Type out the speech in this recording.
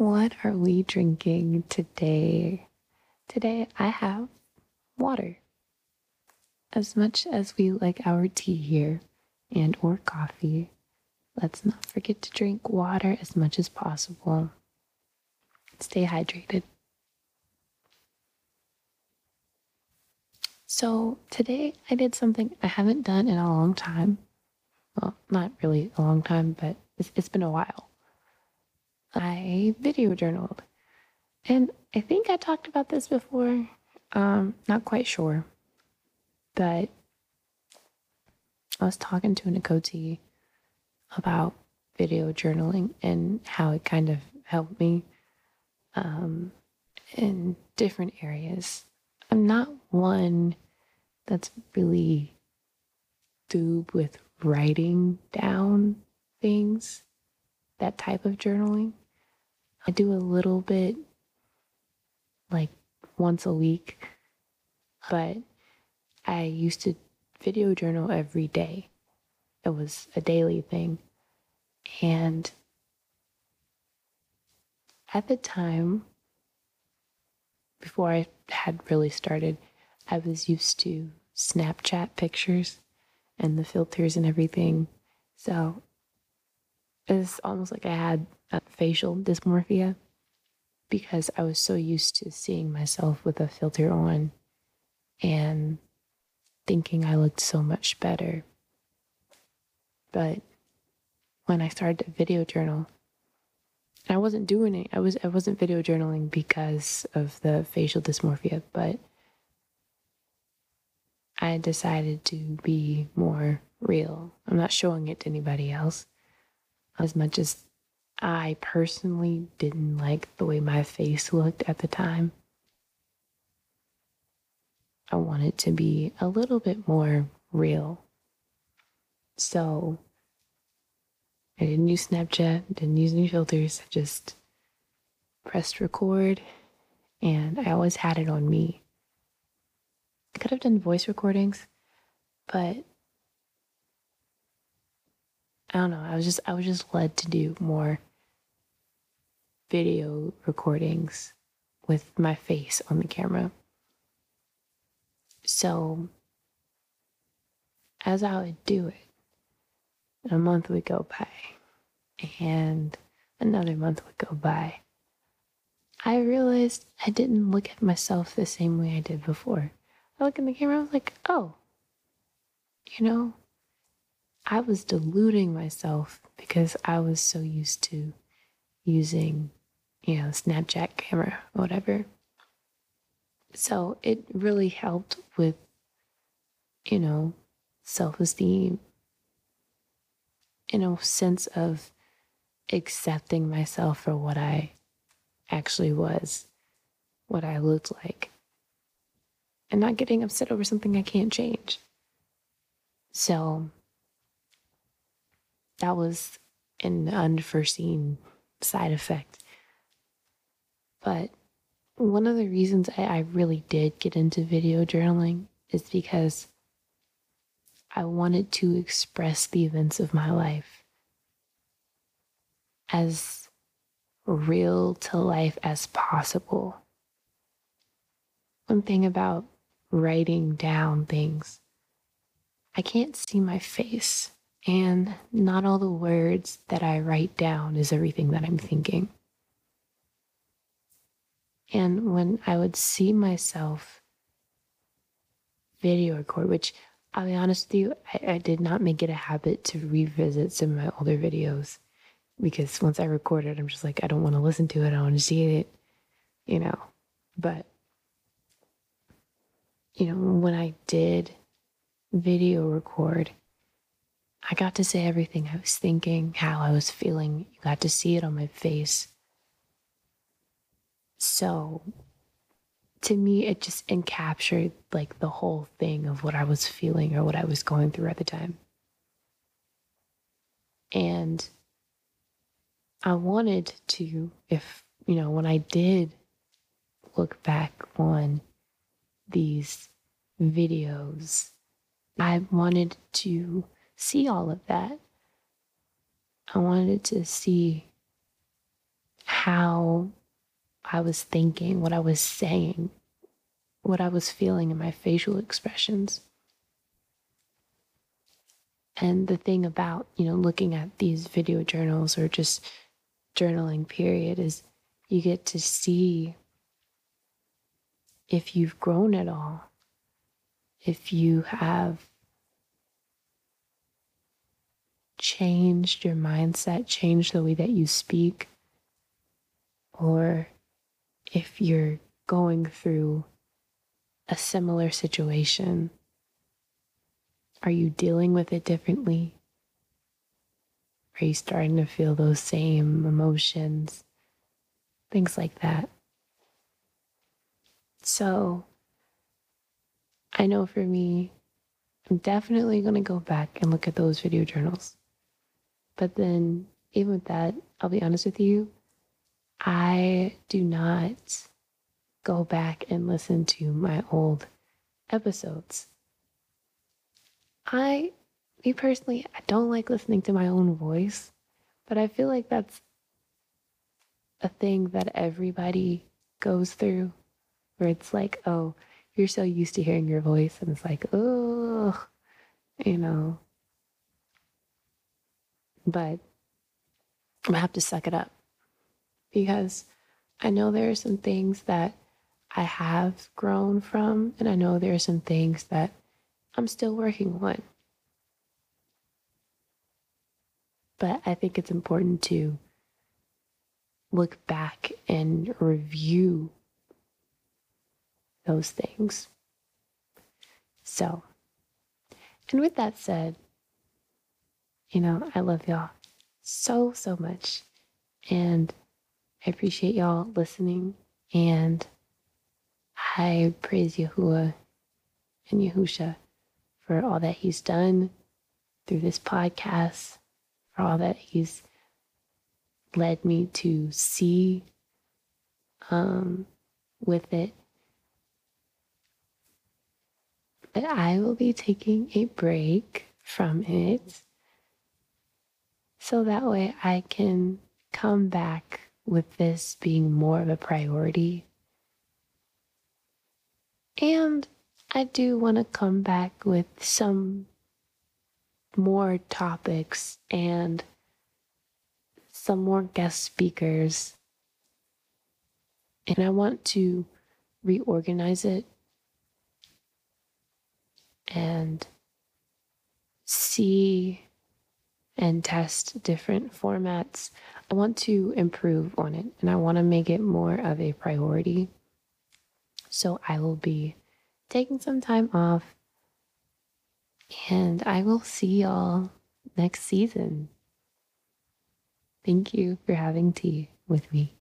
What are we drinking today? Today I have water. As much as we like our tea here and or coffee, let's not forget to drink water as much as possible. Stay hydrated. So, today I did something I haven't done in a long time. Well, not really a long time, but it's, it's been a while. I video journaled. And I think I talked about this before. Um, not quite sure. But I was talking to Nikoti about video journaling and how it kind of helped me um, in different areas. I'm not one that's really doob with writing down things, that type of journaling. I do a little bit like once a week, but I used to video journal every day. It was a daily thing. And at the time, before I had really started, I was used to Snapchat pictures and the filters and everything. So it's almost like I had a facial dysmorphia because I was so used to seeing myself with a filter on and thinking I looked so much better. But when I started to video journal, I wasn't doing it. I was I wasn't video journaling because of the facial dysmorphia, but I decided to be more real. I'm not showing it to anybody else. As much as I personally didn't like the way my face looked at the time, I wanted to be a little bit more real. So I didn't use Snapchat, didn't use any filters, I just pressed record and I always had it on me. I could have done voice recordings, but I don't know. I was just I was just led to do more video recordings with my face on the camera. So as I would do it, a month would go by and another month would go by. I realized I didn't look at myself the same way I did before. I look in the camera, I was like, oh, you know, I was deluding myself because I was so used to using, you know, Snapchat camera whatever. So it really helped with, you know, self esteem, in a sense of accepting myself for what I actually was, what I looked like and not getting upset over something I can't change. So that was an unforeseen side effect. But one of the reasons I, I, really did get into video journaling is because I wanted to express the events of my life as real to life as possible. One thing about writing down things. I can't see my face, and not all the words that I write down is everything that I'm thinking. And when I would see myself video record, which I'll be honest with you, I, I, did not make it a habit to revisit some of my older videos because once I recorded, I'm just like, I don't want to listen to it. I want to see it, you know. But you know, when I did video record, I got to say everything I was thinking, how I was feeling. You got to see it on my face. So to me, it just encaptured like the whole thing of what I was feeling or what I was going through at the time. And I wanted to, if, you know, when I did look back on these videos. I wanted to see all of that. I wanted to see how I was thinking, what I was saying, what I was feeling in my facial expressions. And the thing about, you know, looking at these video journals or just journaling, period, is you get to see if you've grown at all, if you have changed your mindset, changed the way that you speak, or if you're going through a similar situation, are you dealing with it differently? Are you starting to feel those same emotions? Things like that. So, I know for me, I'm definitely going to go back and look at those video journals. But then, even with that, I'll be honest with you, I do not go back and listen to my old episodes. I, me personally, I don't like listening to my own voice, but I feel like that's a thing that everybody goes through where it's like, oh, you're so used to hearing your voice, and it's like, oh, you know, but I'm have to suck it up because I know there are some things that I have grown from, and I know there are some things that I'm still working on. But I think it's important to look back and review those things. So, and with that said, you know, I love y'all so, so much. And I appreciate y'all listening. And I praise Yahuwah and Yahusha for all that he's done through this podcast, for all that he's led me to see um, with it. But I will be taking a break from it so that way I can come back with this being more of a priority. And I do want to come back with some more topics and some more guest speakers. And I want to reorganize it and see and test different formats. I want to improve on it and I want to make it more of a priority. So I will be taking some time off and I will see y'all next season. Thank you for having tea with me.